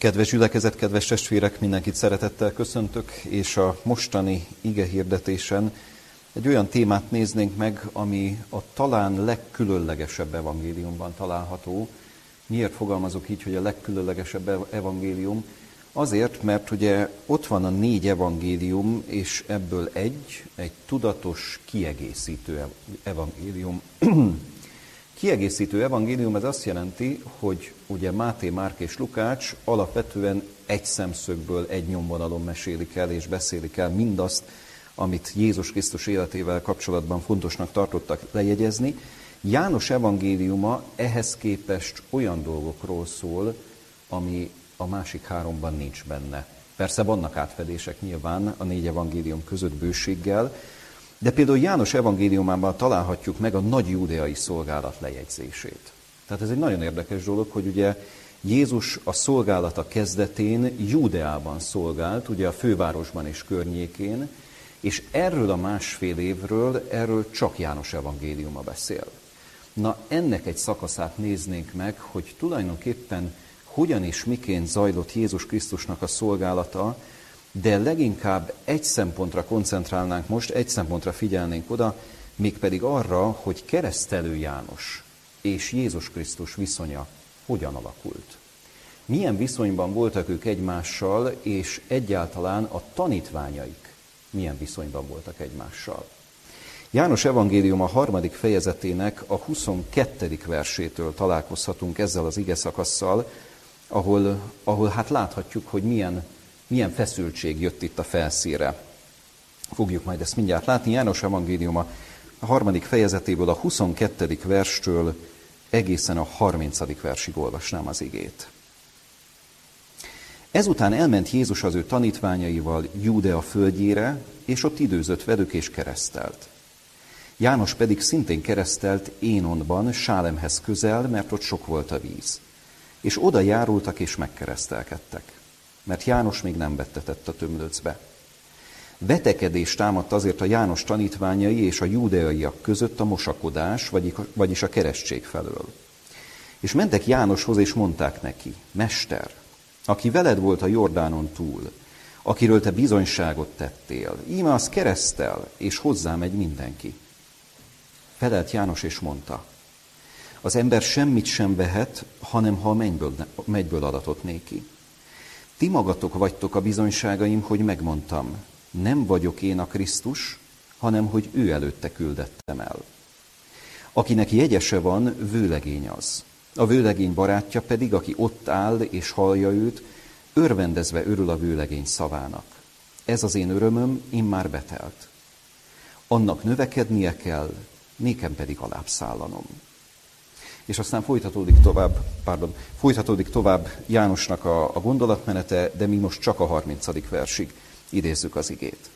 Kedves gyülekezet, kedves testvérek, mindenkit szeretettel köszöntök, és a mostani ige hirdetésen egy olyan témát néznénk meg, ami a talán legkülönlegesebb evangéliumban található. Miért fogalmazok így, hogy a legkülönlegesebb evangélium? Azért, mert ugye ott van a négy evangélium, és ebből egy, egy tudatos, kiegészítő evangélium. Kiegészítő evangélium ez azt jelenti, hogy ugye Máté, Márk és Lukács alapvetően egy szemszögből, egy nyomvonalon mesélik el és beszélik el mindazt, amit Jézus Krisztus életével kapcsolatban fontosnak tartottak lejegyezni. János evangéliuma ehhez képest olyan dolgokról szól, ami a másik háromban nincs benne. Persze vannak átfedések nyilván a négy evangélium között bőséggel, de például János evangéliumában találhatjuk meg a nagy júdeai szolgálat lejegyzését. Tehát ez egy nagyon érdekes dolog, hogy ugye Jézus a szolgálata kezdetén Júdeában szolgált, ugye a fővárosban és környékén, és erről a másfél évről, erről csak János evangéliuma beszél. Na ennek egy szakaszát néznénk meg, hogy tulajdonképpen hogyan és miként zajlott Jézus Krisztusnak a szolgálata, de leginkább egy szempontra koncentrálnánk most, egy szempontra figyelnénk oda, mégpedig arra, hogy keresztelő János és Jézus Krisztus viszonya hogyan alakult. Milyen viszonyban voltak ők egymással, és egyáltalán a tanítványaik milyen viszonyban voltak egymással. János evangélium a harmadik fejezetének a 22. versétől találkozhatunk ezzel az ige szakasszal, ahol, ahol hát láthatjuk, hogy milyen milyen feszültség jött itt a felszíre. Fogjuk majd ezt mindjárt látni. János Evangéliuma a harmadik fejezetéből a 22. verstől egészen a 30. versig olvasnám az igét. Ezután elment Jézus az ő tanítványaival Júdea földjére, és ott időzött velük és keresztelt. János pedig szintén keresztelt Énonban, Sálemhez közel, mert ott sok volt a víz. És oda járultak és megkeresztelkedtek mert János még nem bettetett a tömlöcbe. Vetekedés támadt azért a János tanítványai és a júdeaiak között a mosakodás, vagyis a keresztség felől. És mentek Jánoshoz, és mondták neki, Mester, aki veled volt a Jordánon túl, akiről te bizonyságot tettél, íme az keresztel, és hozzám egy mindenki. Felelt János, és mondta, az ember semmit sem vehet, hanem ha a mennyből, mennyből adatot néki. Ti magatok vagytok a bizonyságaim, hogy megmondtam, nem vagyok én a Krisztus, hanem hogy ő előtte küldettem el. Akinek jegyese van, vőlegény az. A vőlegény barátja pedig, aki ott áll és hallja őt, örvendezve örül a vőlegény szavának. Ez az én örömöm, én már betelt. Annak növekednie kell, nékem pedig alább szállanom és aztán folytatódik tovább, pardon, folytatódik tovább Jánosnak a, a gondolatmenete, de mi most csak a 30. versig idézzük az igét.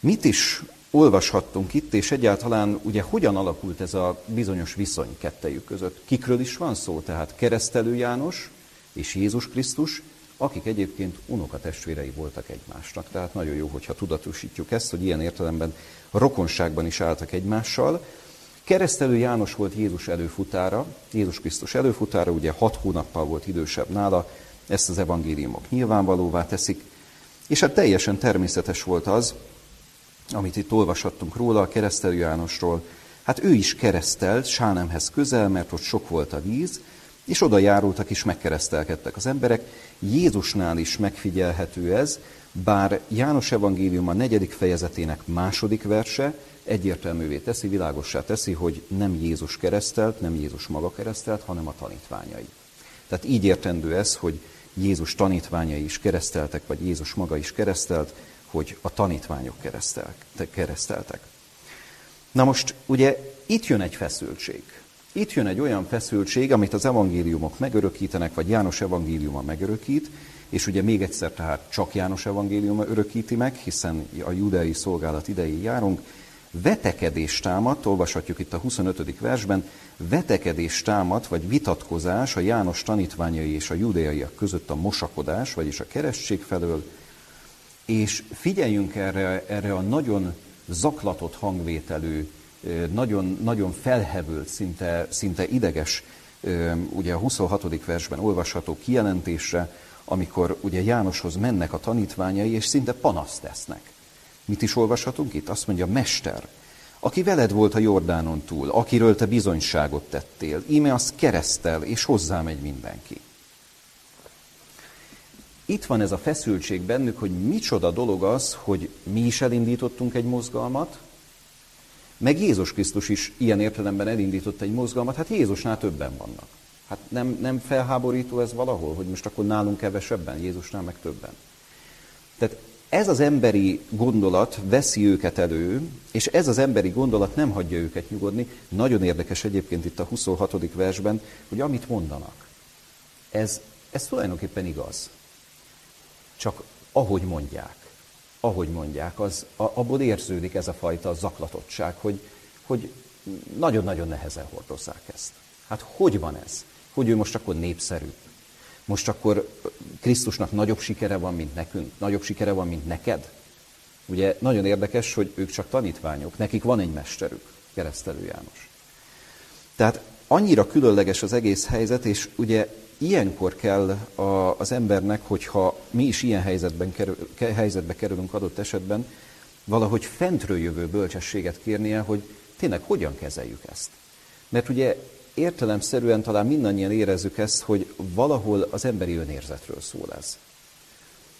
Mit is olvashattunk itt, és egyáltalán ugye hogyan alakult ez a bizonyos viszony kettejük között? Kikről is van szó? Tehát keresztelő János és Jézus Krisztus, akik egyébként unokatestvérei voltak egymásnak. Tehát nagyon jó, hogyha tudatosítjuk ezt, hogy ilyen értelemben rokonságban is álltak egymással, Keresztelő János volt Jézus előfutára, Jézus Krisztus előfutára, ugye hat hónappal volt idősebb nála, ezt az evangéliumok nyilvánvalóvá teszik, és hát teljesen természetes volt az, amit itt olvashattunk róla, a keresztelő Jánosról, hát ő is keresztelt Sánemhez közel, mert ott sok volt a víz, és oda járultak és megkeresztelkedtek az emberek. Jézusnál is megfigyelhető ez, bár János evangélium a negyedik fejezetének második verse egyértelművé teszi, világossá teszi, hogy nem Jézus keresztelt, nem Jézus maga keresztelt, hanem a tanítványai. Tehát így értendő ez, hogy Jézus tanítványai is kereszteltek, vagy Jézus maga is keresztelt, hogy a tanítványok kereszteltek. Na most ugye itt jön egy feszültség. Itt jön egy olyan feszültség, amit az evangéliumok megörökítenek, vagy János evangéliuma megörökít, és ugye még egyszer tehát csak János evangéliuma örökíti meg, hiszen a judeai szolgálat idején járunk, vetekedés támadt, olvashatjuk itt a 25. versben, vetekedés támadt, vagy vitatkozás a János tanítványai és a judeaiak között a mosakodás, vagyis a keresztség felől, és figyeljünk erre, erre a nagyon zaklatott hangvételű, nagyon, nagyon felhevült, szinte, szinte ideges, ugye a 26. versben olvasható kijelentésre, amikor ugye Jánoshoz mennek a tanítványai, és szinte panaszt tesznek. Mit is olvashatunk itt? Azt mondja, Mester, aki veled volt a Jordánon túl, akiről te bizonyságot tettél, íme az keresztel, és hozzámegy mindenki. Itt van ez a feszültség bennük, hogy micsoda dolog az, hogy mi is elindítottunk egy mozgalmat, meg Jézus Krisztus is ilyen értelemben elindított egy mozgalmat, hát Jézusnál többen vannak. Hát nem, nem felháborító ez valahol, hogy most akkor nálunk kevesebben, Jézusnál meg többen. Tehát ez az emberi gondolat veszi őket elő, és ez az emberi gondolat nem hagyja őket nyugodni. Nagyon érdekes egyébként itt a 26. versben, hogy amit mondanak, ez, ez tulajdonképpen igaz. Csak ahogy mondják, ahogy mondják, az, abból érződik ez a fajta zaklatottság, hogy, hogy nagyon-nagyon nehezen hordozzák ezt. Hát hogy van ez? Hogy ő most akkor népszerű? Most akkor Krisztusnak nagyobb sikere van, mint nekünk? Nagyobb sikere van, mint neked? Ugye nagyon érdekes, hogy ők csak tanítványok, nekik van egy mesterük, keresztelő János. Tehát annyira különleges az egész helyzet, és ugye ilyenkor kell a, az embernek, hogyha mi is ilyen helyzetben kerül, helyzetbe kerülünk adott esetben, valahogy fentről jövő bölcsességet kérnie, hogy tényleg hogyan kezeljük ezt. Mert ugye értelemszerűen talán mindannyian érezzük ezt, hogy valahol az emberi önérzetről szól ez.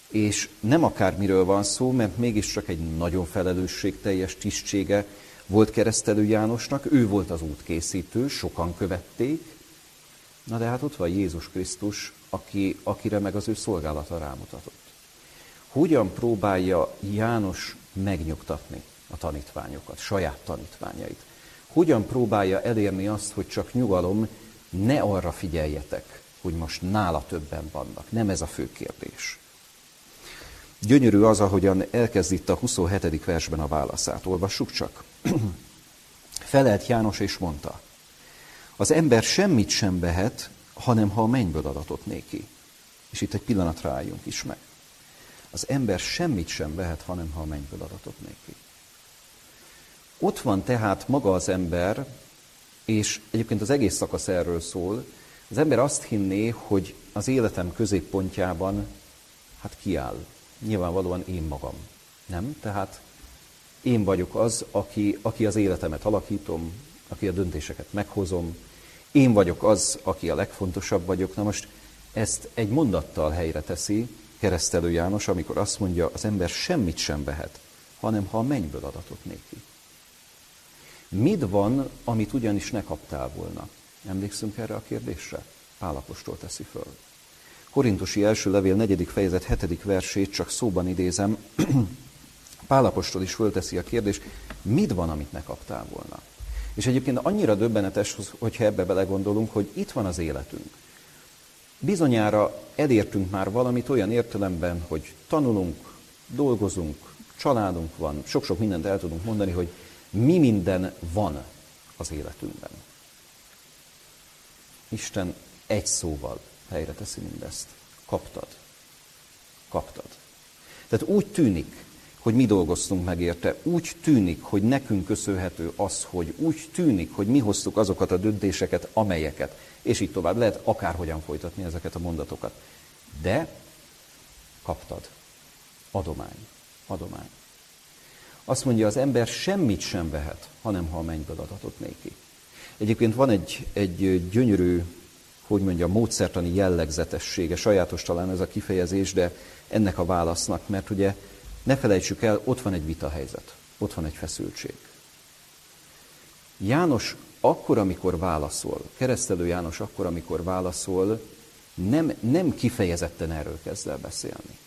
És nem akármiről van szó, mert mégiscsak egy nagyon felelősségteljes tisztsége volt keresztelő Jánosnak, ő volt az útkészítő, sokan követték, na de hát ott van Jézus Krisztus, aki, akire meg az ő szolgálata rámutatott. Hogyan próbálja János megnyugtatni a tanítványokat, saját tanítványait? Hogyan próbálja elérni azt, hogy csak nyugalom, ne arra figyeljetek, hogy most nála többen vannak. Nem ez a fő kérdés. Gyönyörű az, ahogyan elkezd itt a 27. versben a válaszát. Olvassuk csak. Felelt János és mondta, az ember semmit sem vehet, hanem ha a mennyből adatot néki. És itt egy pillanat rájunk is meg. Az ember semmit sem vehet, hanem ha a mennyből adatot néki. Ott van tehát maga az ember, és egyébként az egész szakasz erről szól, az ember azt hinné, hogy az életem középpontjában hát kiáll. Nyilvánvalóan én magam. Nem? Tehát én vagyok az, aki, aki az életemet alakítom, aki a döntéseket meghozom. Én vagyok az, aki a legfontosabb vagyok. Na most ezt egy mondattal helyre teszi keresztelő János, amikor azt mondja, az ember semmit sem vehet, hanem ha a mennyből adatot néki. Mit van, amit ugyanis ne kaptál volna? Emlékszünk erre a kérdésre? Pálapostól teszi föl. Korintusi első levél negyedik fejezet hetedik versét csak szóban idézem. Pálapostól is fölteszi a kérdést, mit van, amit ne kaptál volna? És egyébként annyira döbbenetes, hogyha ebbe belegondolunk, hogy itt van az életünk. Bizonyára elértünk már valamit olyan értelemben, hogy tanulunk, dolgozunk, családunk van, sok-sok mindent el tudunk mondani, hogy mi minden van az életünkben. Isten egy szóval helyre teszi mindezt. Kaptad. Kaptad. Tehát úgy tűnik, hogy mi dolgoztunk meg érte, úgy tűnik, hogy nekünk köszönhető az, hogy úgy tűnik, hogy mi hoztuk azokat a döntéseket, amelyeket, és így tovább. Lehet akárhogyan folytatni ezeket a mondatokat. De kaptad. Adomány. Adomány. Azt mondja, az ember semmit sem vehet, hanem ha a mennyből adatot néki. Egyébként van egy, egy gyönyörű, hogy mondja, módszertani jellegzetessége, sajátos talán ez a kifejezés, de ennek a válasznak, mert ugye ne felejtsük el, ott van egy vitahelyzet, ott van egy feszültség. János akkor, amikor válaszol, keresztelő János akkor, amikor válaszol, nem, nem kifejezetten erről kezd el beszélni.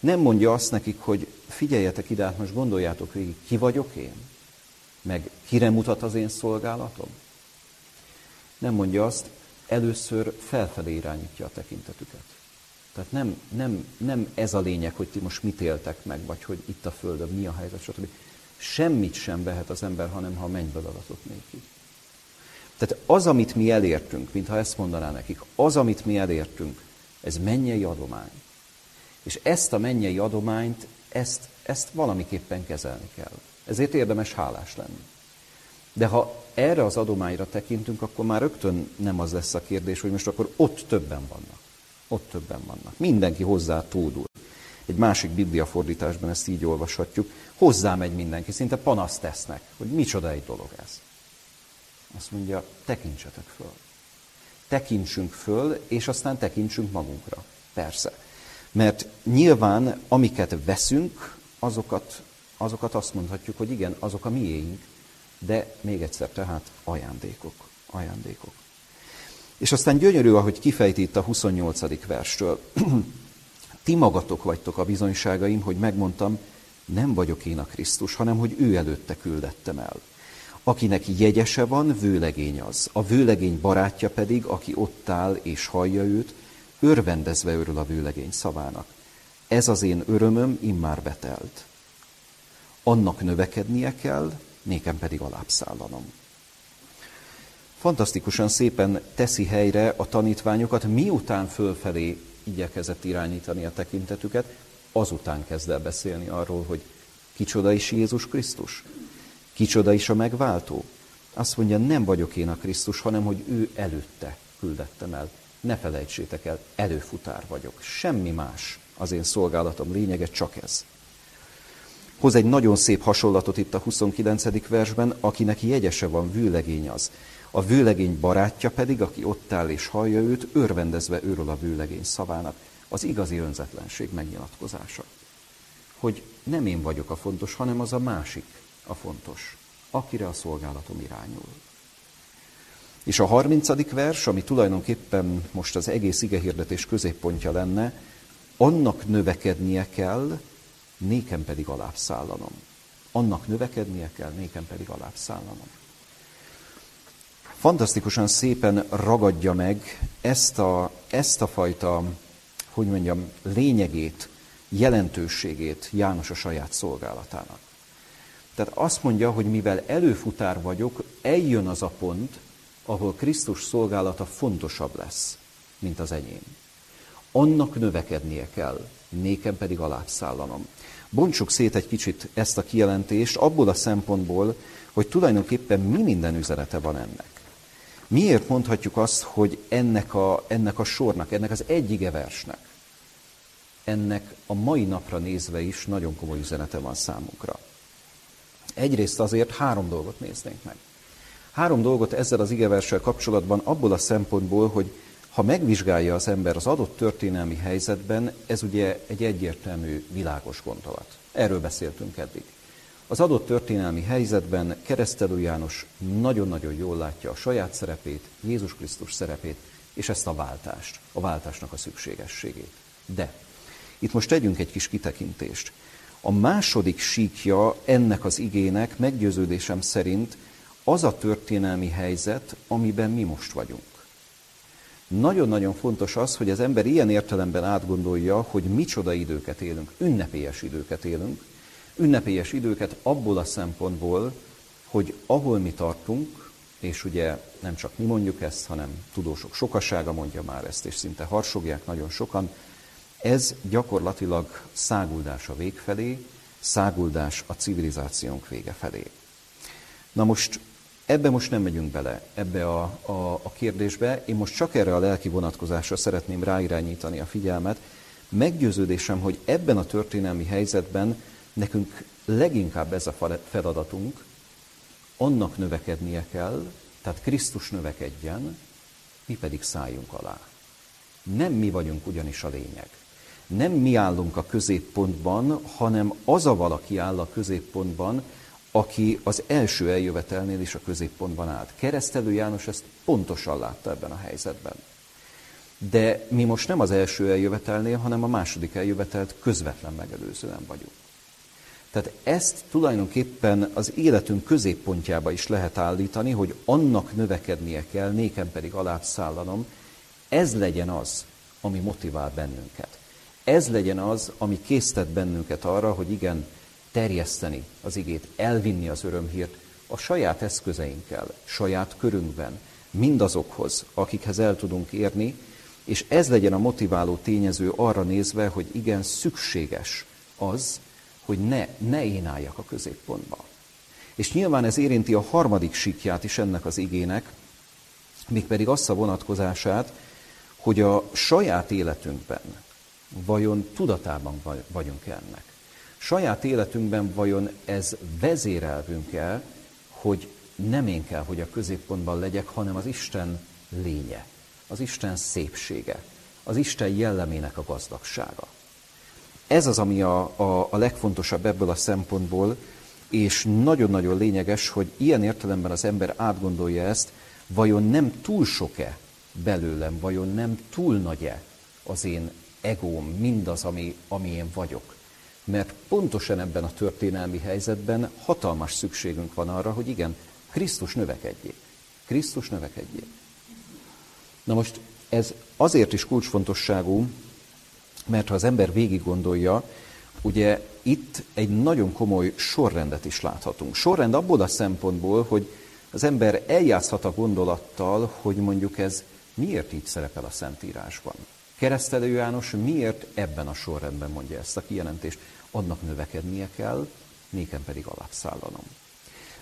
Nem mondja azt nekik, hogy figyeljetek ide, hát most gondoljátok végig, ki vagyok én? Meg kire mutat az én szolgálatom? Nem mondja azt, először felfelé irányítja a tekintetüket. Tehát nem, nem, nem ez a lényeg, hogy ti most mit éltek meg, vagy hogy itt a Földön mi a helyzet, stb. Semmit sem vehet az ember, hanem ha a mennyből adatot néki. Tehát az, amit mi elértünk, mintha ezt mondaná nekik, az, amit mi elértünk, ez mennyei adomány. És ezt a mennyei adományt, ezt, ezt valamiképpen kezelni kell. Ezért érdemes hálás lenni. De ha erre az adományra tekintünk, akkor már rögtön nem az lesz a kérdés, hogy most akkor ott többen vannak. Ott többen vannak. Mindenki hozzá tódul. Egy másik bibliafordításban ezt így olvashatjuk. Hozzá megy mindenki, szinte panaszt tesznek, hogy micsoda egy dolog ez. Azt mondja, tekintsetek föl. Tekintsünk föl, és aztán tekintsünk magunkra. Persze. Mert nyilván, amiket veszünk, azokat, azokat azt mondhatjuk, hogy igen, azok a miénk, de még egyszer tehát ajándékok. Ajándékok. És aztán gyönyörű, ahogy kifejti itt a 28. verstől. Ti magatok vagytok a bizonyságaim, hogy megmondtam, nem vagyok én a Krisztus, hanem hogy ő előtte küldettem el. Akinek jegyese van, vőlegény az. A vőlegény barátja pedig, aki ott áll és hallja őt, örvendezve örül a vőlegény szavának. Ez az én örömöm immár betelt. Annak növekednie kell, nékem pedig alábbszállanom. Fantasztikusan szépen teszi helyre a tanítványokat, miután fölfelé igyekezett irányítani a tekintetüket, azután kezd el beszélni arról, hogy kicsoda is Jézus Krisztus, kicsoda is a megváltó. Azt mondja, nem vagyok én a Krisztus, hanem hogy ő előtte küldettem el. Ne felejtsétek el, előfutár vagyok. Semmi más az én szolgálatom lényege, csak ez. Hoz egy nagyon szép hasonlatot itt a 29. versben, akinek jegyese van, vőlegény az. A vőlegény barátja pedig, aki ott áll és hallja őt, örvendezve őről a vőlegény szavának. Az igazi önzetlenség megnyilatkozása. Hogy nem én vagyok a fontos, hanem az a másik a fontos, akire a szolgálatom irányul. És a 30. vers, ami tulajdonképpen most az egész igehirdetés középpontja lenne, annak növekednie kell, nékem pedig alábbszállanom. Annak növekednie kell, nékem pedig alábbszállanom. Fantasztikusan szépen ragadja meg ezt a, ezt a fajta, hogy mondjam, lényegét, jelentőségét János a saját szolgálatának. Tehát azt mondja, hogy mivel előfutár vagyok, eljön az a pont, ahol Krisztus szolgálata fontosabb lesz, mint az enyém. Annak növekednie kell, nékem pedig alábbszállanom. Bontsuk szét egy kicsit ezt a kijelentést abból a szempontból, hogy tulajdonképpen mi minden üzenete van ennek. Miért mondhatjuk azt, hogy ennek a, ennek a sornak, ennek az egyige versnek, ennek a mai napra nézve is nagyon komoly üzenete van számunkra. Egyrészt azért három dolgot néznénk meg. Három dolgot ezzel az igeverssel kapcsolatban abból a szempontból, hogy ha megvizsgálja az ember az adott történelmi helyzetben, ez ugye egy egyértelmű, világos gondolat. Erről beszéltünk eddig. Az adott történelmi helyzetben keresztelő János nagyon-nagyon jól látja a saját szerepét, Jézus Krisztus szerepét, és ezt a váltást, a váltásnak a szükségességét. De itt most tegyünk egy kis kitekintést. A második síkja ennek az igének meggyőződésem szerint az a történelmi helyzet, amiben mi most vagyunk. Nagyon-nagyon fontos az, hogy az ember ilyen értelemben átgondolja, hogy micsoda időket élünk, ünnepélyes időket élünk, ünnepélyes időket abból a szempontból, hogy ahol mi tartunk, és ugye nem csak mi mondjuk ezt, hanem tudósok sokasága mondja már ezt, és szinte harsogják nagyon sokan, ez gyakorlatilag száguldás a vég felé, száguldás a civilizációnk vége felé. Na most ebbe most nem megyünk bele, ebbe a, a, a kérdésbe. Én most csak erre a lelki vonatkozásra szeretném ráirányítani a figyelmet. Meggyőződésem, hogy ebben a történelmi helyzetben nekünk leginkább ez a feladatunk, annak növekednie kell, tehát Krisztus növekedjen, mi pedig szálljunk alá. Nem mi vagyunk ugyanis a lényeg nem mi állunk a középpontban, hanem az a valaki áll a középpontban, aki az első eljövetelnél is a középpontban állt. Keresztelő János ezt pontosan látta ebben a helyzetben. De mi most nem az első eljövetelnél, hanem a második eljövetelt közvetlen megelőzően vagyunk. Tehát ezt tulajdonképpen az életünk középpontjába is lehet állítani, hogy annak növekednie kell, nékem pedig alább szállanom, ez legyen az, ami motivál bennünket ez legyen az, ami késztet bennünket arra, hogy igen, terjeszteni az igét, elvinni az örömhírt a saját eszközeinkkel, saját körünkben, mindazokhoz, akikhez el tudunk érni, és ez legyen a motiváló tényező arra nézve, hogy igen, szükséges az, hogy ne, ne én álljak a középpontba. És nyilván ez érinti a harmadik sikját is ennek az igének, mégpedig azt a vonatkozását, hogy a saját életünkben vajon tudatában vagyunk ennek. Saját életünkben vajon ez vezérelvünk-e, hogy nem én kell, hogy a középpontban legyek, hanem az Isten lénye, az Isten szépsége, az Isten jellemének a gazdagsága. Ez az, ami a, a, a legfontosabb ebből a szempontból, és nagyon-nagyon lényeges, hogy ilyen értelemben az ember átgondolja ezt, vajon nem túl sok-e belőlem, vajon nem túl nagy-e az én egóm, mindaz, ami, ami én vagyok. Mert pontosan ebben a történelmi helyzetben hatalmas szükségünk van arra, hogy igen, Krisztus növekedjék. Krisztus növekedjék. Na most ez azért is kulcsfontosságú, mert ha az ember végig gondolja, ugye itt egy nagyon komoly sorrendet is láthatunk. Sorrend abból a szempontból, hogy az ember eljátszhat a gondolattal, hogy mondjuk ez miért így szerepel a Szentírásban. Keresztelő János miért ebben a sorrendben mondja ezt a kijelentést? Annak növekednie kell, nékem pedig alább szállanom.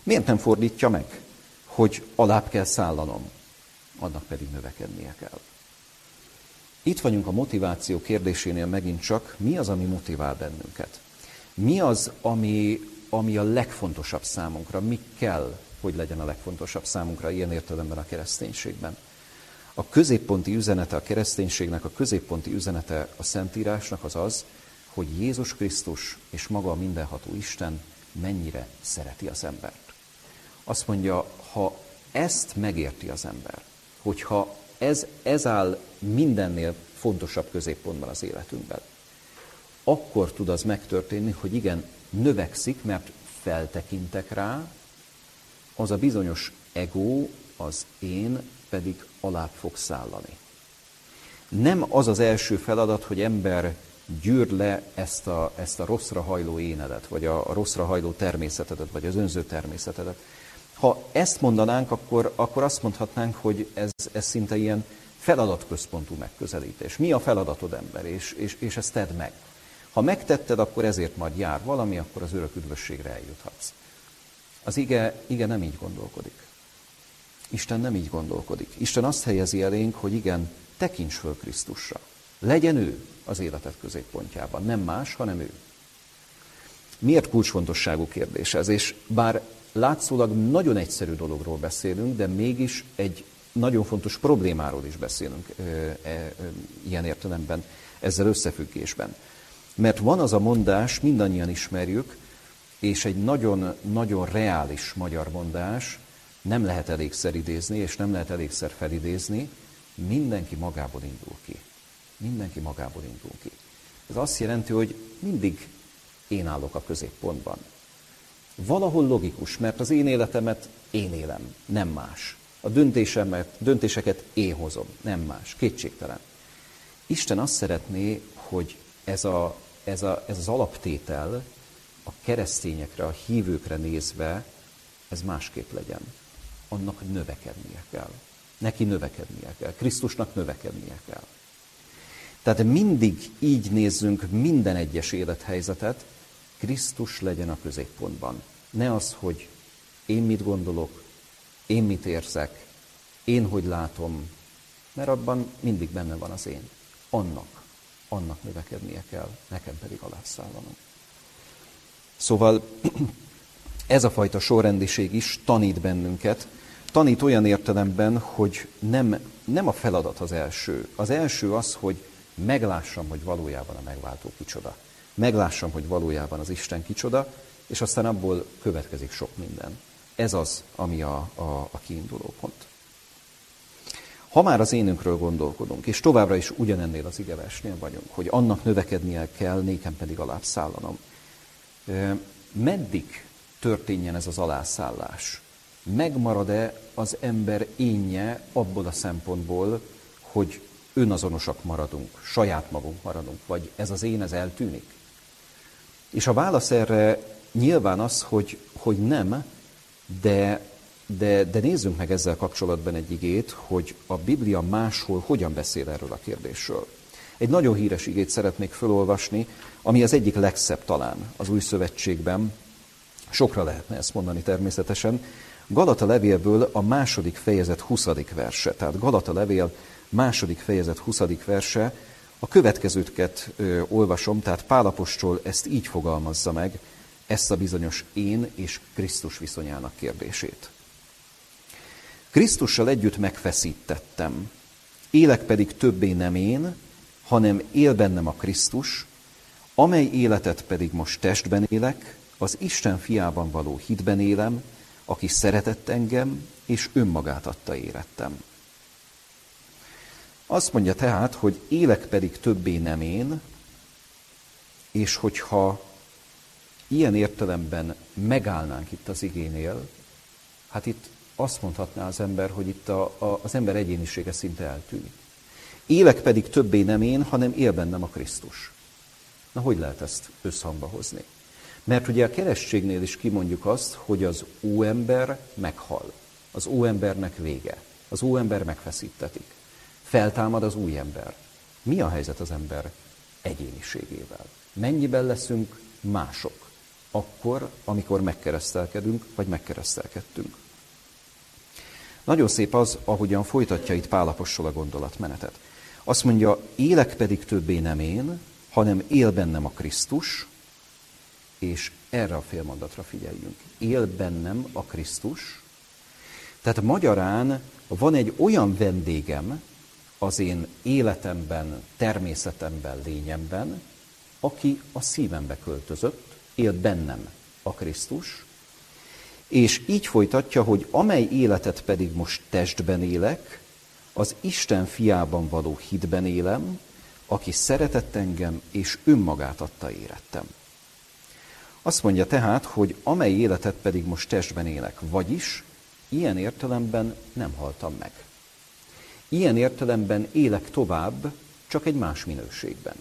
Miért nem fordítja meg, hogy alább kell szállanom, annak pedig növekednie kell? Itt vagyunk a motiváció kérdésénél megint csak, mi az, ami motivál bennünket? Mi az, ami, ami a legfontosabb számunkra? Mi kell, hogy legyen a legfontosabb számunkra ilyen értelemben a kereszténységben? A középponti üzenete a kereszténységnek, a középponti üzenete a Szentírásnak az az, hogy Jézus Krisztus és maga a mindenható Isten mennyire szereti az embert. Azt mondja, ha ezt megérti az ember, hogyha ez, ez áll mindennél fontosabb középpontban az életünkben, akkor tud az megtörténni, hogy igen, növekszik, mert feltekintek rá, az a bizonyos ego, az én pedig alább fog szállani. Nem az az első feladat, hogy ember gyűr le ezt a, ezt a rosszra hajló énedet, vagy a, a rosszra hajló természetedet, vagy az önző természetedet. Ha ezt mondanánk, akkor, akkor azt mondhatnánk, hogy ez, ez szinte ilyen feladatközpontú megközelítés. Mi a feladatod ember, és, és, és ezt tedd meg. Ha megtetted, akkor ezért majd jár valami, akkor az örök üdvösségre eljuthatsz. Az ige, ige nem így gondolkodik. Isten nem így gondolkodik. Isten azt helyezi elénk, hogy igen, tekints föl Krisztusra. Legyen ő az életed középpontjában. Nem más, hanem ő. Miért kulcsfontosságú kérdés ez? És bár látszólag nagyon egyszerű dologról beszélünk, de mégis egy nagyon fontos problémáról is beszélünk e, e, ilyen értelemben, ezzel összefüggésben. Mert van az a mondás, mindannyian ismerjük, és egy nagyon-nagyon reális magyar mondás, nem lehet elégszer idézni, és nem lehet elégszer felidézni, mindenki magából indul ki. Mindenki magából indul ki. Ez azt jelenti, hogy mindig én állok a középpontban. Valahol logikus, mert az én életemet én élem, nem más. A döntésemet, döntéseket én hozom, nem más, kétségtelen. Isten azt szeretné, hogy ez, a, ez, a, ez az alaptétel a keresztényekre, a hívőkre nézve, ez másképp legyen. Annak növekednie kell. Neki növekednie kell. Krisztusnak növekednie kell. Tehát mindig így nézzünk minden egyes élethelyzetet, Krisztus legyen a középpontban. Ne az, hogy én mit gondolok, én mit érzek, én hogy látom, mert abban mindig benne van az én. Annak, annak növekednie kell, nekem pedig alászállanom. Szóval ez a fajta sorrendiség is tanít bennünket, tanít olyan értelemben, hogy nem, nem a feladat az első. Az első az, hogy meglássam, hogy valójában a megváltó kicsoda. Meglássam, hogy valójában az Isten kicsoda, és aztán abból következik sok minden. Ez az, ami a, a, a kiinduló pont. Ha már az énünkről gondolkodunk, és továbbra is ugyanennél az igevesnél vagyunk, hogy annak növekednie kell, nékem pedig alább szállanom. Meddig történjen ez az alászállás? Megmarad-e az ember énje abból a szempontból, hogy önazonosak maradunk, saját magunk maradunk, vagy ez az én, ez eltűnik? És a válasz erre nyilván az, hogy, hogy nem, de, de, de nézzünk meg ezzel kapcsolatban egy igét, hogy a Biblia máshol hogyan beszél erről a kérdésről. Egy nagyon híres igét szeretnék felolvasni, ami az egyik legszebb talán az új szövetségben. Sokra lehetne ezt mondani természetesen. Galata levélből a második fejezet 20. verse, tehát Galata levél második fejezet 20. verse, a következőket ö, olvasom, tehát Pálapostól ezt így fogalmazza meg, ezt a bizonyos én és Krisztus viszonyának kérdését. Krisztussal együtt megfeszítettem, élek pedig többé nem én, hanem él bennem a Krisztus, amely életet pedig most testben élek, az Isten fiában való hitben élem, aki szeretett engem, és önmagát adta érettem. Azt mondja tehát, hogy élek pedig többé nem én, és hogyha ilyen értelemben megállnánk itt az igénél, hát itt azt mondhatná az ember, hogy itt a, a, az ember egyénisége szinte eltűnik. Élek pedig többé nem én, hanem él bennem a Krisztus. Na, hogy lehet ezt összhangba hozni? Mert ugye a keresztségnél is kimondjuk azt, hogy az óember meghal. Az óembernek vége. Az óember megfeszítetik. Feltámad az új ember. Mi a helyzet az ember egyéniségével? Mennyiben leszünk mások? Akkor, amikor megkeresztelkedünk, vagy megkeresztelkedtünk. Nagyon szép az, ahogyan folytatja itt Pálapostól a gondolatmenetet. Azt mondja, élek pedig többé nem én, hanem él bennem a Krisztus, és erre a félmondatra figyeljünk. Él bennem a Krisztus. Tehát magyarán van egy olyan vendégem az én életemben, természetemben, lényemben, aki a szívembe költözött, él bennem a Krisztus, és így folytatja, hogy amely életet pedig most testben élek, az Isten fiában való hitben élem, aki szeretett engem, és önmagát adta érettem. Azt mondja tehát, hogy amely életet pedig most testben élek, vagyis ilyen értelemben nem haltam meg. Ilyen értelemben élek tovább, csak egy más minőségben.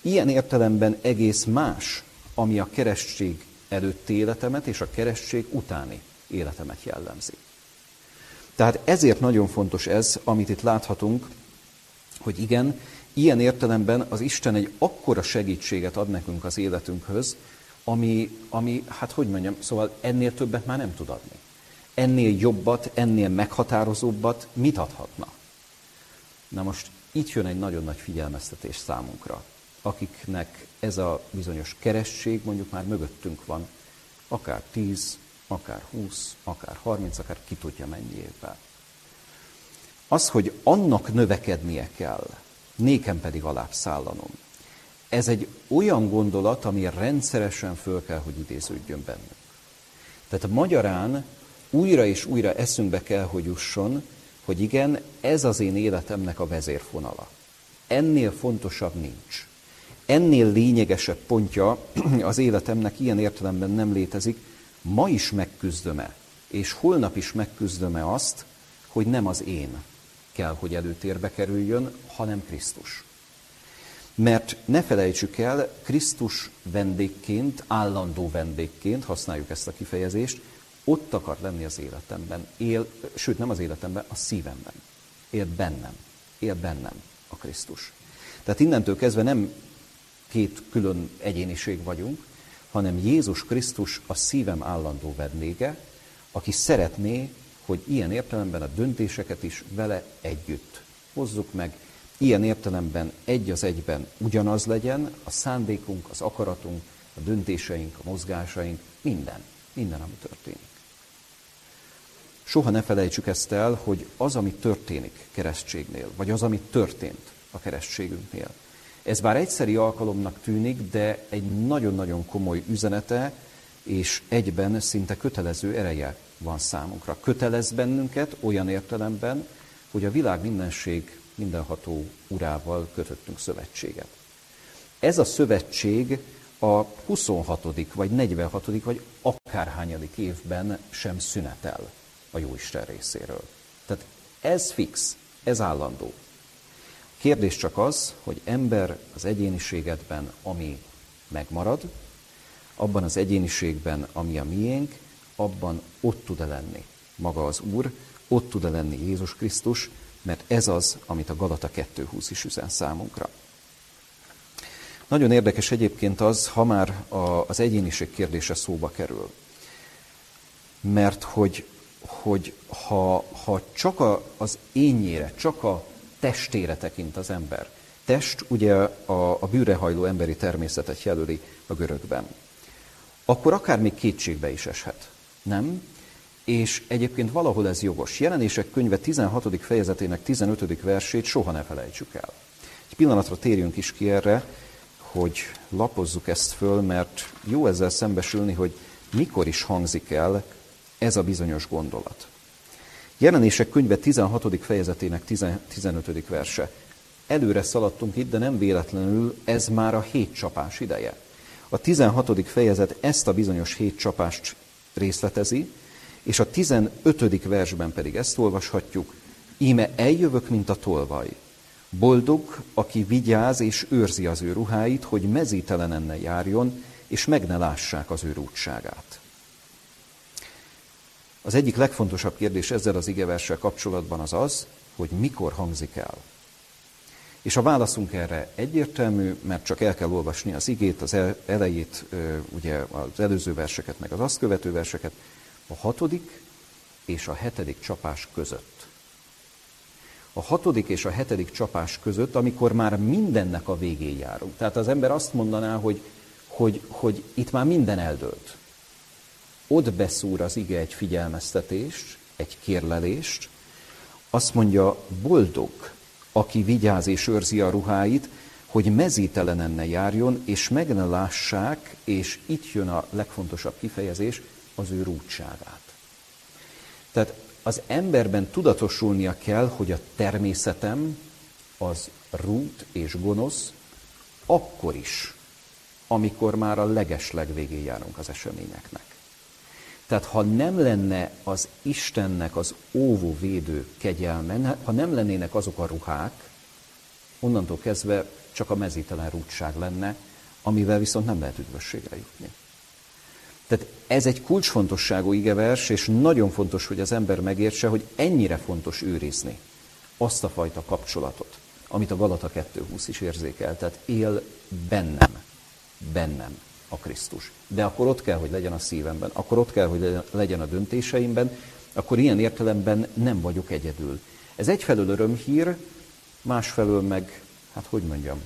Ilyen értelemben egész más, ami a keresztség előtti életemet és a keresztség utáni életemet jellemzi. Tehát ezért nagyon fontos ez, amit itt láthatunk, hogy igen, ilyen értelemben az Isten egy akkora segítséget ad nekünk az életünkhöz, ami, ami, hát hogy mondjam, szóval ennél többet már nem tud adni. Ennél jobbat, ennél meghatározóbbat mit adhatna? Na most itt jön egy nagyon nagy figyelmeztetés számunkra, akiknek ez a bizonyos keresség mondjuk már mögöttünk van, akár 10, akár 20, akár 30, akár ki tudja mennyi évvel. Az, hogy annak növekednie kell, nékem pedig alább szállanom. Ez egy olyan gondolat, ami rendszeresen föl kell, hogy idéződjön bennünk. Tehát magyarán újra és újra eszünkbe kell, hogy jusson, hogy igen, ez az én életemnek a vezérfonala. Ennél fontosabb nincs. Ennél lényegesebb pontja az életemnek ilyen értelemben nem létezik, ma is megküzdöm-e, és holnap is megküzdöm-e azt, hogy nem az én kell, hogy előtérbe kerüljön, hanem Krisztus. Mert ne felejtsük el, Krisztus vendégként, állandó vendégként, használjuk ezt a kifejezést, ott akar lenni az életemben, él, sőt nem az életemben, a szívemben. Él bennem, él bennem a Krisztus. Tehát innentől kezdve nem két külön egyéniség vagyunk, hanem Jézus Krisztus a szívem állandó vendége, aki szeretné, hogy ilyen értelemben a döntéseket is vele együtt hozzuk meg, ilyen értelemben egy az egyben ugyanaz legyen, a szándékunk, az akaratunk, a döntéseink, a mozgásaink, minden, minden, ami történik. Soha ne felejtsük ezt el, hogy az, ami történik keresztségnél, vagy az, ami történt a keresztségünknél, ez bár egyszeri alkalomnak tűnik, de egy nagyon-nagyon komoly üzenete, és egyben szinte kötelező ereje van számunkra. Kötelez bennünket olyan értelemben, hogy a világ mindenség mindenható urával kötöttünk szövetséget. Ez a szövetség a 26. vagy 46. vagy akárhányadik évben sem szünetel a Jóisten részéről. Tehát ez fix, ez állandó. Kérdés csak az, hogy ember az egyéniségedben, ami megmarad, abban az egyéniségben, ami a miénk, abban ott tud-e lenni maga az Úr, ott tud-e lenni Jézus Krisztus, mert ez az, amit a Galata 2.20 is üzen számunkra. Nagyon érdekes egyébként az, ha már az egyéniség kérdése szóba kerül. Mert hogy, hogy ha, ha csak a, az énjére, csak a testére tekint az ember. Test ugye a, a bűrehajló emberi természetet jelöli a görögben. Akkor akár még kétségbe is eshet. Nem? És egyébként valahol ez jogos. Jelenések könyve 16. fejezetének 15. versét soha ne felejtsük el. Egy pillanatra térjünk is ki erre, hogy lapozzuk ezt föl, mert jó ezzel szembesülni, hogy mikor is hangzik el ez a bizonyos gondolat. Jelenések könyve 16. fejezetének 15. verse. Előre szaladtunk itt, de nem véletlenül ez már a hét csapás ideje. A 16. fejezet ezt a bizonyos hét csapást részletezi, és a 15. versben pedig ezt olvashatjuk, íme eljövök, mint a tolvaj. Boldog, aki vigyáz és őrzi az ő ruháit, hogy mezítelenen járjon, és meg ne lássák az ő rútságát. Az egyik legfontosabb kérdés ezzel az igeverssel kapcsolatban az az, hogy mikor hangzik el. És a válaszunk erre egyértelmű, mert csak el kell olvasni az igét, az elejét, ugye az előző verseket, meg az azt követő verseket, a hatodik és a hetedik csapás között. A hatodik és a hetedik csapás között, amikor már mindennek a végén járunk. Tehát az ember azt mondaná, hogy, hogy, hogy itt már minden eldőlt. Ott beszúr az ige egy figyelmeztetést, egy kérlelést, azt mondja, boldog, aki vigyáz és őrzi a ruháit, hogy mezítelenen ne járjon, és meg ne lássák, és itt jön a legfontosabb kifejezés, az ő rúdságát. Tehát az emberben tudatosulnia kell, hogy a természetem az rút és gonosz, akkor is, amikor már a legesleg végén járunk az eseményeknek. Tehát ha nem lenne az Istennek az óvó védő kegyelme, ha nem lennének azok a ruhák, onnantól kezdve csak a mezítelen rútság lenne, amivel viszont nem lehet üdvösségre jutni. Tehát ez egy kulcsfontosságú igevers, és nagyon fontos, hogy az ember megértse, hogy ennyire fontos őrizni azt a fajta kapcsolatot, amit a Galata 2.20 is érzékel. Tehát él bennem, bennem a Krisztus. De akkor ott kell, hogy legyen a szívemben, akkor ott kell, hogy legyen a döntéseimben, akkor ilyen értelemben nem vagyok egyedül. Ez egyfelől örömhír, másfelől meg, hát hogy mondjam,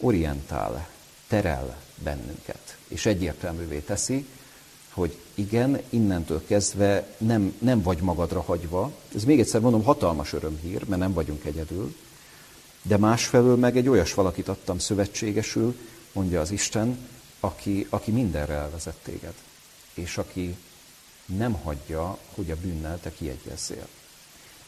orientál, terel bennünket, és egyértelművé teszi, hogy igen, innentől kezdve nem, nem vagy magadra hagyva. Ez még egyszer mondom, hatalmas örömhír, mert nem vagyunk egyedül, de másfelől meg egy olyas valakit adtam szövetségesül, mondja az Isten, aki, aki mindenre elvezet téged, és aki nem hagyja, hogy a bűnnel te kiegyezzél.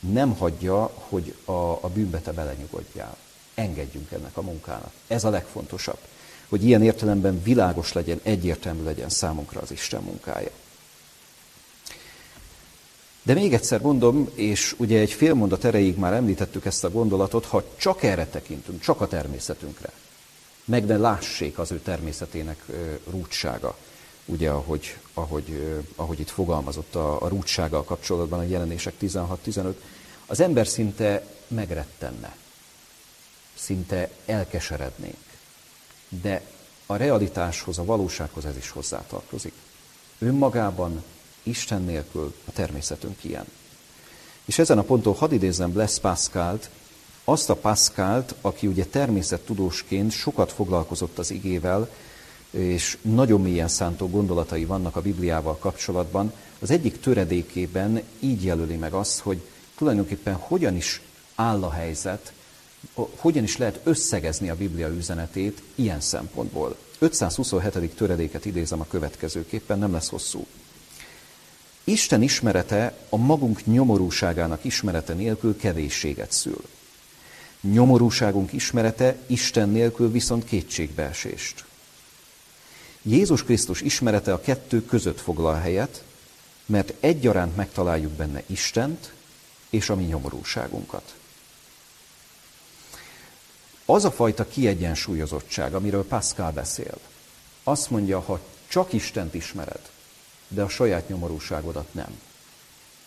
Nem hagyja, hogy a, a bűnbe te belenyugodjál. Engedjünk ennek a munkának. Ez a legfontosabb, hogy ilyen értelemben világos legyen, egyértelmű legyen számunkra az Isten munkája. De még egyszer mondom, és ugye egy fél mondat erejéig már említettük ezt a gondolatot, ha csak erre tekintünk, csak a természetünkre, meg ne lássék az ő természetének rútsága, ugye ahogy, ahogy, ahogy itt fogalmazott a, a rútsággal kapcsolatban a jelenések 16-15, az ember szinte megrettenne, szinte elkeserednénk. De a realitáshoz, a valósághoz ez is hozzátartozik. Önmagában, Isten nélkül a természetünk ilyen. És ezen a ponton hadd idézzem Blaise Pascalt, azt a Pascalt, aki ugye természettudósként sokat foglalkozott az igével, és nagyon mélyen szántó gondolatai vannak a Bibliával kapcsolatban, az egyik töredékében így jelöli meg azt, hogy tulajdonképpen hogyan is áll a helyzet, hogyan is lehet összegezni a Biblia üzenetét ilyen szempontból. 527. töredéket idézem a következőképpen, nem lesz hosszú. Isten ismerete a magunk nyomorúságának ismerete nélkül kevésséget szül. Nyomorúságunk ismerete Isten nélkül viszont kétségbeesést. Jézus Krisztus ismerete a kettő között foglal helyet, mert egyaránt megtaláljuk benne Istent és a mi nyomorúságunkat. Az a fajta kiegyensúlyozottság, amiről Pascal beszél, azt mondja, ha csak Istent ismered, de a saját nyomorúságodat nem,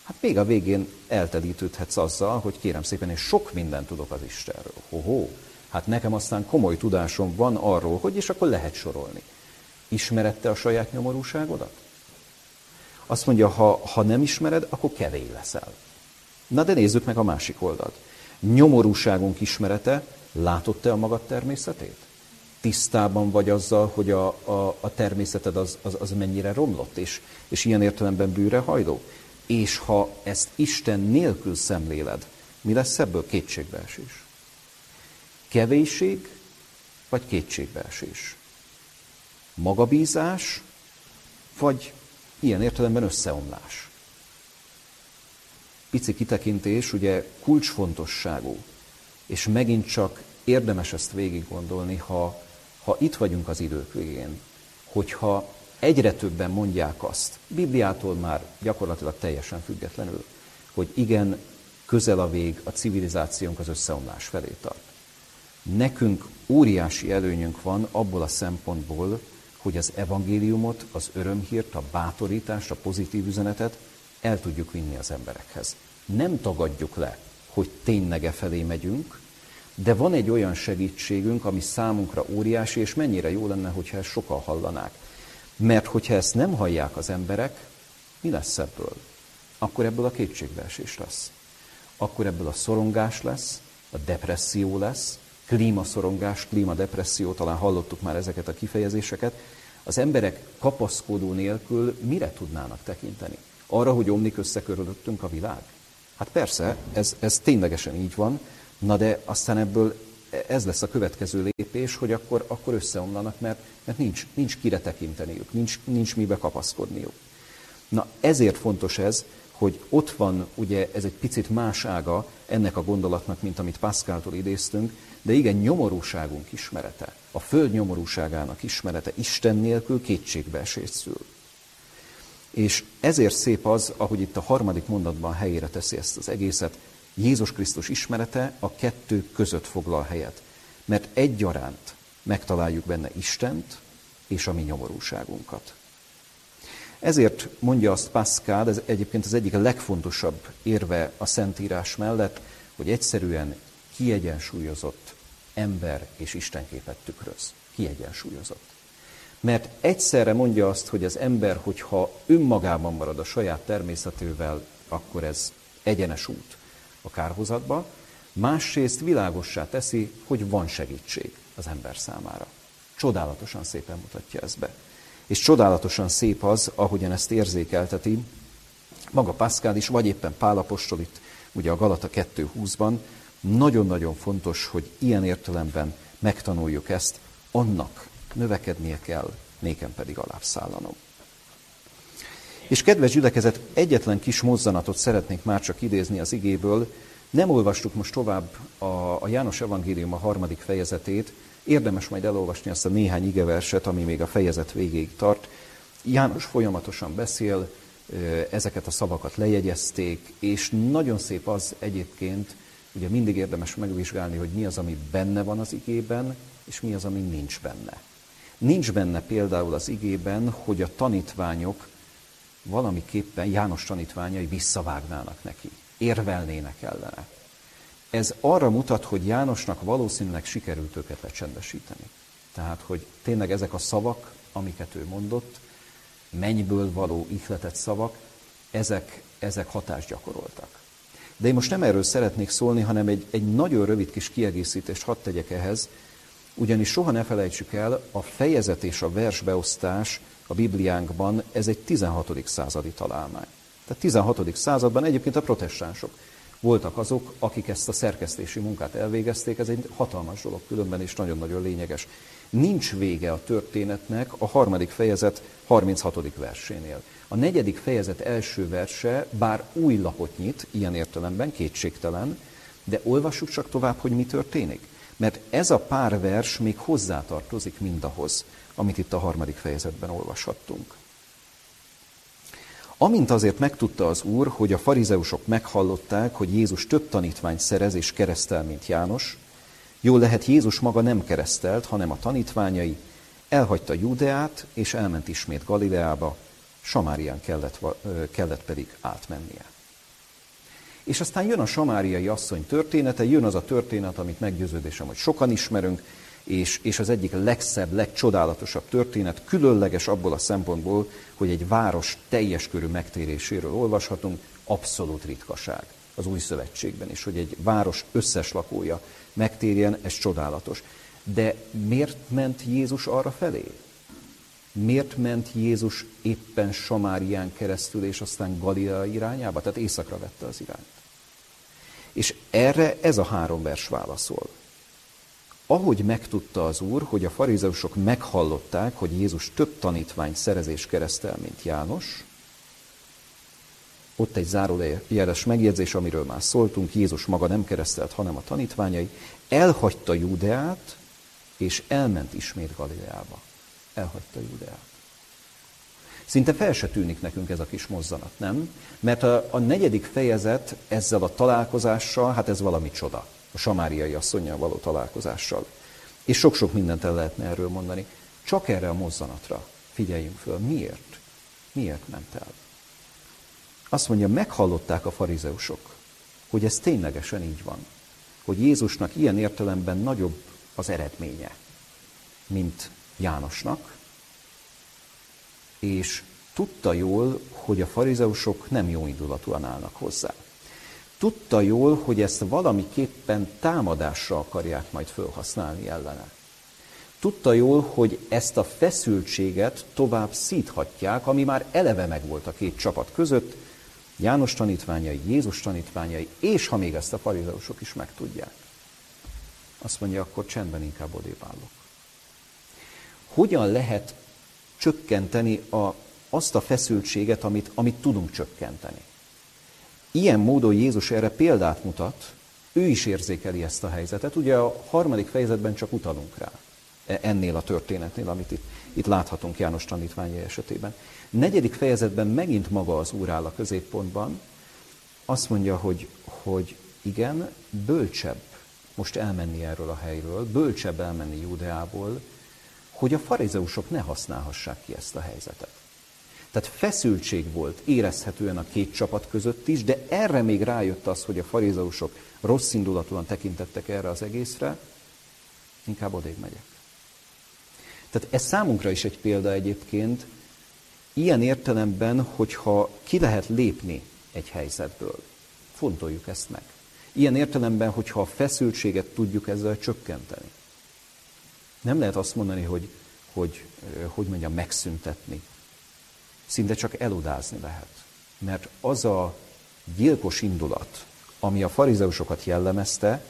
Hát még a végén eltelítődhetsz azzal, hogy kérem szépen, és sok mindent tudok az Istenről. Hoho, hát nekem aztán komoly tudásom van arról, hogy és akkor lehet sorolni. Ismerette a saját nyomorúságodat? Azt mondja, ha, ha nem ismered, akkor kevély leszel. Na de nézzük meg a másik oldalt. Nyomorúságunk ismerete, látod te a magad természetét? Tisztában vagy azzal, hogy a, a, a természeted az, az, az mennyire romlott, és, és ilyen értelemben bűre hajló? És ha ezt Isten nélkül szemléled, mi lesz ebből kétségbeesés? Kevésség vagy kétségbeesés? Magabízás vagy ilyen értelemben összeomlás? Pici kitekintés, ugye kulcsfontosságú, és megint csak érdemes ezt végig gondolni, ha, ha itt vagyunk az idők végén, hogyha egyre többen mondják azt, Bibliától már gyakorlatilag teljesen függetlenül, hogy igen, közel a vég, a civilizációnk az összeomlás felé tart. Nekünk óriási előnyünk van abból a szempontból, hogy az evangéliumot, az örömhírt, a bátorítást, a pozitív üzenetet el tudjuk vinni az emberekhez. Nem tagadjuk le, hogy tényleg e felé megyünk, de van egy olyan segítségünk, ami számunkra óriási, és mennyire jó lenne, hogyha ezt sokan hallanák. Mert hogyha ezt nem hallják az emberek, mi lesz ebből? Akkor ebből a kétségbeesés lesz. Akkor ebből a szorongás lesz, a depresszió lesz, klímaszorongás, klímadepresszió, talán hallottuk már ezeket a kifejezéseket. Az emberek kapaszkodó nélkül mire tudnának tekinteni? Arra, hogy omlik összekörülöttünk a világ? Hát persze, ez, ez ténylegesen így van, na de aztán ebből ez lesz a következő lépés, hogy akkor, akkor összeomlanak, mert, mert nincs, nincs kire tekinteniük, nincs, nincs mibe kapaszkodniuk. Na ezért fontos ez, hogy ott van, ugye ez egy picit más ága ennek a gondolatnak, mint amit Pascaltól idéztünk, de igen, nyomorúságunk ismerete, a föld nyomorúságának ismerete Isten nélkül kétségbeesést szül. És ezért szép az, ahogy itt a harmadik mondatban helyére teszi ezt az egészet, Jézus Krisztus ismerete a kettő között foglal helyet. Mert egyaránt megtaláljuk benne Istent és a mi nyomorúságunkat. Ezért mondja azt Pascal, ez egyébként az egyik legfontosabb érve a Szentírás mellett, hogy egyszerűen kiegyensúlyozott ember és Istenképet tükröz. Kiegyensúlyozott. Mert egyszerre mondja azt, hogy az ember, hogyha önmagában marad a saját természetével, akkor ez egyenes út a kárhozatba, másrészt világossá teszi, hogy van segítség az ember számára. Csodálatosan szépen mutatja ezt be. És csodálatosan szép az, ahogyan ezt érzékelteti maga Pascal is, vagy éppen Pálapostol itt, ugye a Galata 2.20-ban, nagyon-nagyon fontos, hogy ilyen értelemben megtanuljuk ezt, annak növekednie kell, nékem pedig alábbszállanom. És kedves gyülekezet, egyetlen kis mozzanatot szeretnék már csak idézni az igéből. Nem olvastuk most tovább a, a János Evangélium a harmadik fejezetét, érdemes majd elolvasni azt a néhány igeverset, ami még a fejezet végéig tart. János folyamatosan beszél, ezeket a szavakat lejegyezték, és nagyon szép az egyébként, ugye mindig érdemes megvizsgálni, hogy mi az, ami benne van az igében, és mi az, ami nincs benne. Nincs benne például az igében, hogy a tanítványok valamiképpen János tanítványai visszavágnának neki, érvelnének ellene. Ez arra mutat, hogy Jánosnak valószínűleg sikerült őket lecsendesíteni. Tehát, hogy tényleg ezek a szavak, amiket ő mondott, mennyből való ihletett szavak, ezek, ezek hatást gyakoroltak. De én most nem erről szeretnék szólni, hanem egy, egy nagyon rövid kis kiegészítést hadd tegyek ehhez, ugyanis soha ne felejtsük el, a fejezet és a versbeosztás a Bibliánkban ez egy 16. századi találmány. Tehát 16. században egyébként a protestánsok voltak azok, akik ezt a szerkesztési munkát elvégezték, ez egy hatalmas dolog különben, és nagyon-nagyon lényeges. Nincs vége a történetnek a harmadik fejezet 36. versénél. A negyedik fejezet első verse, bár új lapot nyit, ilyen értelemben kétségtelen, de olvassuk csak tovább, hogy mi történik. Mert ez a pár vers még hozzátartozik mindahhoz, amit itt a harmadik fejezetben olvashattunk. Amint azért megtudta az Úr, hogy a farizeusok meghallották, hogy Jézus több tanítvány szerez és keresztel, mint János, jól lehet Jézus maga nem keresztelt, hanem a tanítványai, elhagyta Judeát, és elment ismét Galileába, Samárián kellett, kellett pedig átmennie. És aztán jön a samáriai asszony története, jön az a történet, amit meggyőződésem, hogy sokan ismerünk, és, és az egyik legszebb, legcsodálatosabb történet, különleges abból a szempontból, hogy egy város teljes körű megtéréséről olvashatunk, abszolút ritkaság. az új szövetségben is, hogy egy város összes lakója megtérjen, ez csodálatos. De miért ment Jézus arra felé? Miért ment Jézus éppen Samárián keresztül, és aztán Galilea irányába? Tehát északra vette az irányt. És erre ez a három vers válaszol. Ahogy megtudta az Úr, hogy a farizeusok meghallották, hogy Jézus több tanítvány szerezés keresztel, mint János, ott egy zárójeles megjegyzés, amiről már szóltunk, Jézus maga nem keresztelt, hanem a tanítványai, elhagyta Júdeát, és elment ismét Galileába. Elhagyta Júdeát. Szinte fel se tűnik nekünk ez a kis mozzanat, nem? Mert a, a negyedik fejezet ezzel a találkozással, hát ez valami csoda. A samáriai asszonyjal való találkozással. És sok-sok mindent el lehetne erről mondani. Csak erre a mozzanatra figyeljünk föl. Miért? Miért ment el? Azt mondja, meghallották a farizeusok, hogy ez ténylegesen így van. Hogy Jézusnak ilyen értelemben nagyobb az eredménye, mint Jánosnak, és tudta jól, hogy a farizeusok nem jó indulatúan állnak hozzá. Tudta jól, hogy ezt valamiképpen támadásra akarják majd felhasználni ellene. Tudta jól, hogy ezt a feszültséget tovább szíthatják, ami már eleve megvolt a két csapat között, János tanítványai, Jézus tanítványai, és ha még ezt a farizeusok is megtudják. Azt mondja, akkor csendben inkább odébb állok. Hogyan lehet csökkenteni a, azt a feszültséget, amit, amit tudunk csökkenteni? Ilyen módon Jézus erre példát mutat, ő is érzékeli ezt a helyzetet. Ugye a harmadik fejezetben csak utalunk rá e, ennél a történetnél, amit itt, itt láthatunk János tanítványai esetében. Negyedik fejezetben megint maga az Úr áll a középpontban, azt mondja, hogy, hogy igen, bölcsebb most elmenni erről a helyről, bölcsebb elmenni Júdeából, hogy a farizeusok ne használhassák ki ezt a helyzetet. Tehát feszültség volt érezhetően a két csapat között is, de erre még rájött az, hogy a farizeusok rossz indulatúan tekintettek erre az egészre, inkább odébb megyek. Tehát ez számunkra is egy példa egyébként, ilyen értelemben, hogyha ki lehet lépni egy helyzetből, fontoljuk ezt meg. Ilyen értelemben, hogyha a feszültséget tudjuk ezzel csökkenteni. Nem lehet azt mondani, hogy, hogy, hogy mondjam, megszüntetni. Szinte csak elodázni lehet. Mert az a gyilkos indulat, ami a farizeusokat jellemezte,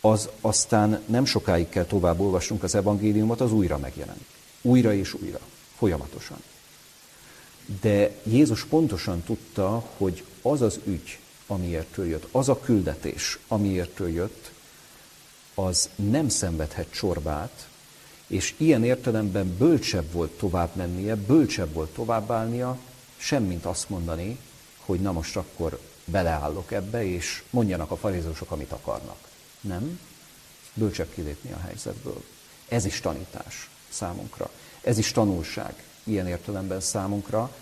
az aztán nem sokáig kell tovább olvassunk az evangéliumot, az újra megjelenik. Újra és újra, folyamatosan. De Jézus pontosan tudta, hogy az az ügy, amiért ő jött, az a küldetés, amiért ő jött, az nem szenvedhet csorbát, és ilyen értelemben bölcsebb volt tovább mennie, bölcsebb volt továbbállnia, semmint azt mondani, hogy na most akkor beleállok ebbe, és mondjanak a farizósok, amit akarnak. Nem, bölcsebb kilépni a helyzetből. Ez is tanítás számunkra. Ez is tanulság ilyen értelemben számunkra,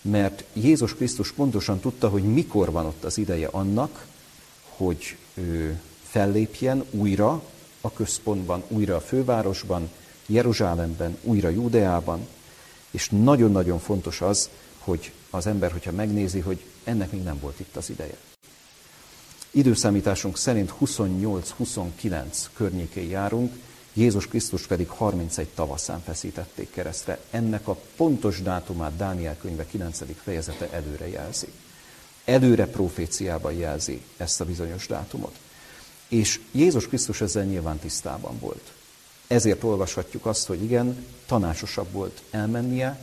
mert Jézus Krisztus pontosan tudta, hogy mikor van ott az ideje annak, hogy ő fellépjen újra a központban, újra a fővárosban, Jeruzsálemben, újra Júdeában, és nagyon-nagyon fontos az, hogy az ember, hogyha megnézi, hogy ennek még nem volt itt az ideje. Időszámításunk szerint 28-29 környékén járunk, Jézus Krisztus pedig 31 tavaszán feszítették keresztre. Ennek a pontos dátumát Dániel könyve 9. fejezete előre jelzi. Előre proféciában jelzi ezt a bizonyos dátumot. És Jézus Krisztus ezzel nyilván tisztában volt. Ezért olvashatjuk azt, hogy igen, tanácsosabb volt elmennie,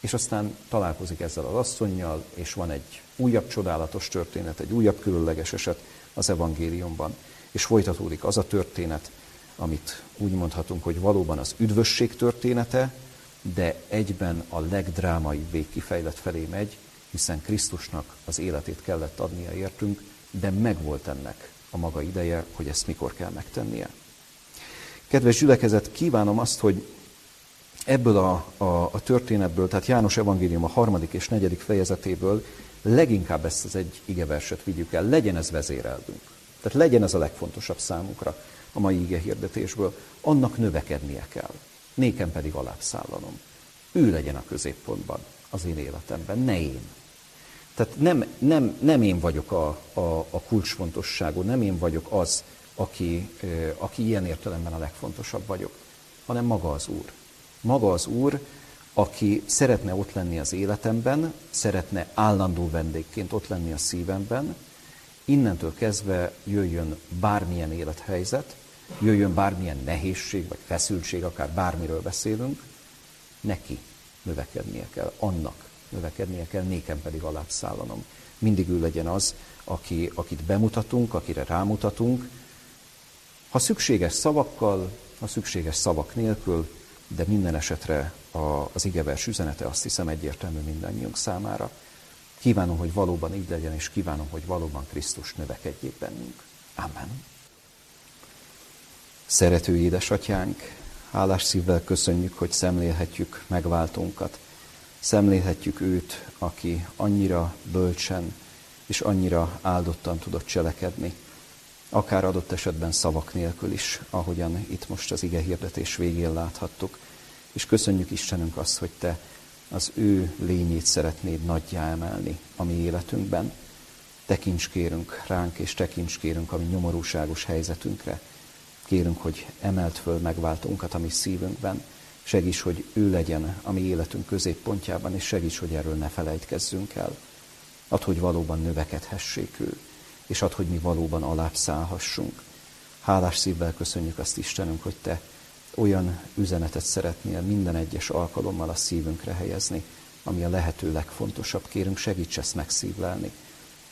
és aztán találkozik ezzel az asszonynal, és van egy újabb csodálatos történet, egy újabb különleges eset az evangéliumban. És folytatódik az a történet, amit úgy mondhatunk, hogy valóban az üdvösség története, de egyben a legdrámai végkifejlet felé megy, hiszen Krisztusnak az életét kellett adnia értünk, de megvolt ennek a maga ideje, hogy ezt mikor kell megtennie. Kedves gyülekezet, kívánom azt, hogy ebből a, a, a történetből, tehát János Evangélium a harmadik és negyedik fejezetéből leginkább ezt az egy igeverset vigyük el, legyen ez vezérelvünk. Tehát legyen ez a legfontosabb számunkra a mai ige hirdetésből. Annak növekednie kell, nékem pedig alább szállanom. Ő legyen a középpontban az én életemben, ne én. Tehát nem, nem, nem én vagyok a, a, a kulcsfontosságú, nem én vagyok az, aki, aki ilyen értelemben a legfontosabb vagyok, hanem maga az Úr. Maga az Úr, aki szeretne ott lenni az életemben, szeretne állandó vendégként ott lenni a szívemben, innentől kezdve jöjjön bármilyen élethelyzet, jöjjön bármilyen nehézség vagy feszültség, akár bármiről beszélünk, neki növekednie kell, annak növekednie kell, nékem pedig alábbszállanom. Mindig ő legyen az, aki, akit bemutatunk, akire rámutatunk, ha szükséges szavakkal, ha szükséges szavak nélkül, de minden esetre az igevers üzenete azt hiszem egyértelmű mindannyiunk számára. Kívánom, hogy valóban így legyen, és kívánom, hogy valóban Krisztus növekedjék bennünk. Amen. Szerető édesatyánk, hálás szívvel köszönjük, hogy szemlélhetjük megváltónkat. Szemlélhetjük őt, aki annyira bölcsen és annyira áldottan tudott cselekedni, akár adott esetben szavak nélkül is, ahogyan itt most az ige hirdetés végén láthattuk. És köszönjük Istenünk azt, hogy Te az ő lényét szeretnéd nagyjá emelni a mi életünkben. Tekints kérünk ránk, és tekints kérünk a mi nyomorúságos helyzetünkre. Kérünk, hogy emelt föl megváltunkat a mi szívünkben. Segíts, hogy ő legyen a mi életünk középpontjában, és segíts, hogy erről ne felejtkezzünk el. Add, hogy valóban növekedhessék ő és ad, hogy mi valóban alább szállhassunk. Hálás szívvel köszönjük azt Istenünk, hogy Te olyan üzenetet szeretnél minden egyes alkalommal a szívünkre helyezni, ami a lehető legfontosabb. Kérünk, segíts ezt megszívlelni.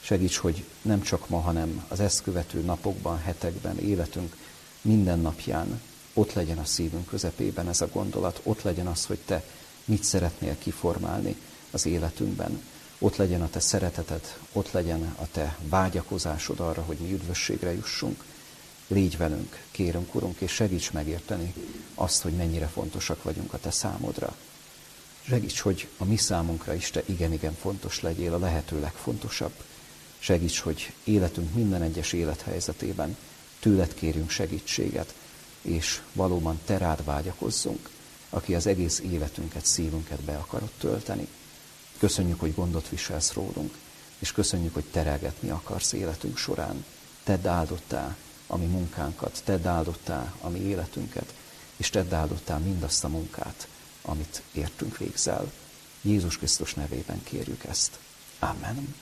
Segíts, hogy nem csak ma, hanem az ezt követő napokban, hetekben, életünk minden napján ott legyen a szívünk közepében ez a gondolat, ott legyen az, hogy Te mit szeretnél kiformálni az életünkben ott legyen a te szereteted, ott legyen a te vágyakozásod arra, hogy mi üdvösségre jussunk. Légy velünk, kérünk, Urunk, és segíts megérteni azt, hogy mennyire fontosak vagyunk a te számodra. Segíts, hogy a mi számunkra is te igen-igen fontos legyél, a lehető legfontosabb. Segíts, hogy életünk minden egyes élethelyzetében tőled kérjünk segítséget, és valóban te vágyakozzunk, aki az egész életünket, szívünket be akarod tölteni. Köszönjük, hogy gondot viselsz rólunk, és köszönjük, hogy terelgetni akarsz életünk során. Tedd áldottá a mi munkánkat, tedd áldottá a mi életünket, és tedd áldottá mindazt a munkát, amit értünk végzel. Jézus Krisztus nevében kérjük ezt. Amen.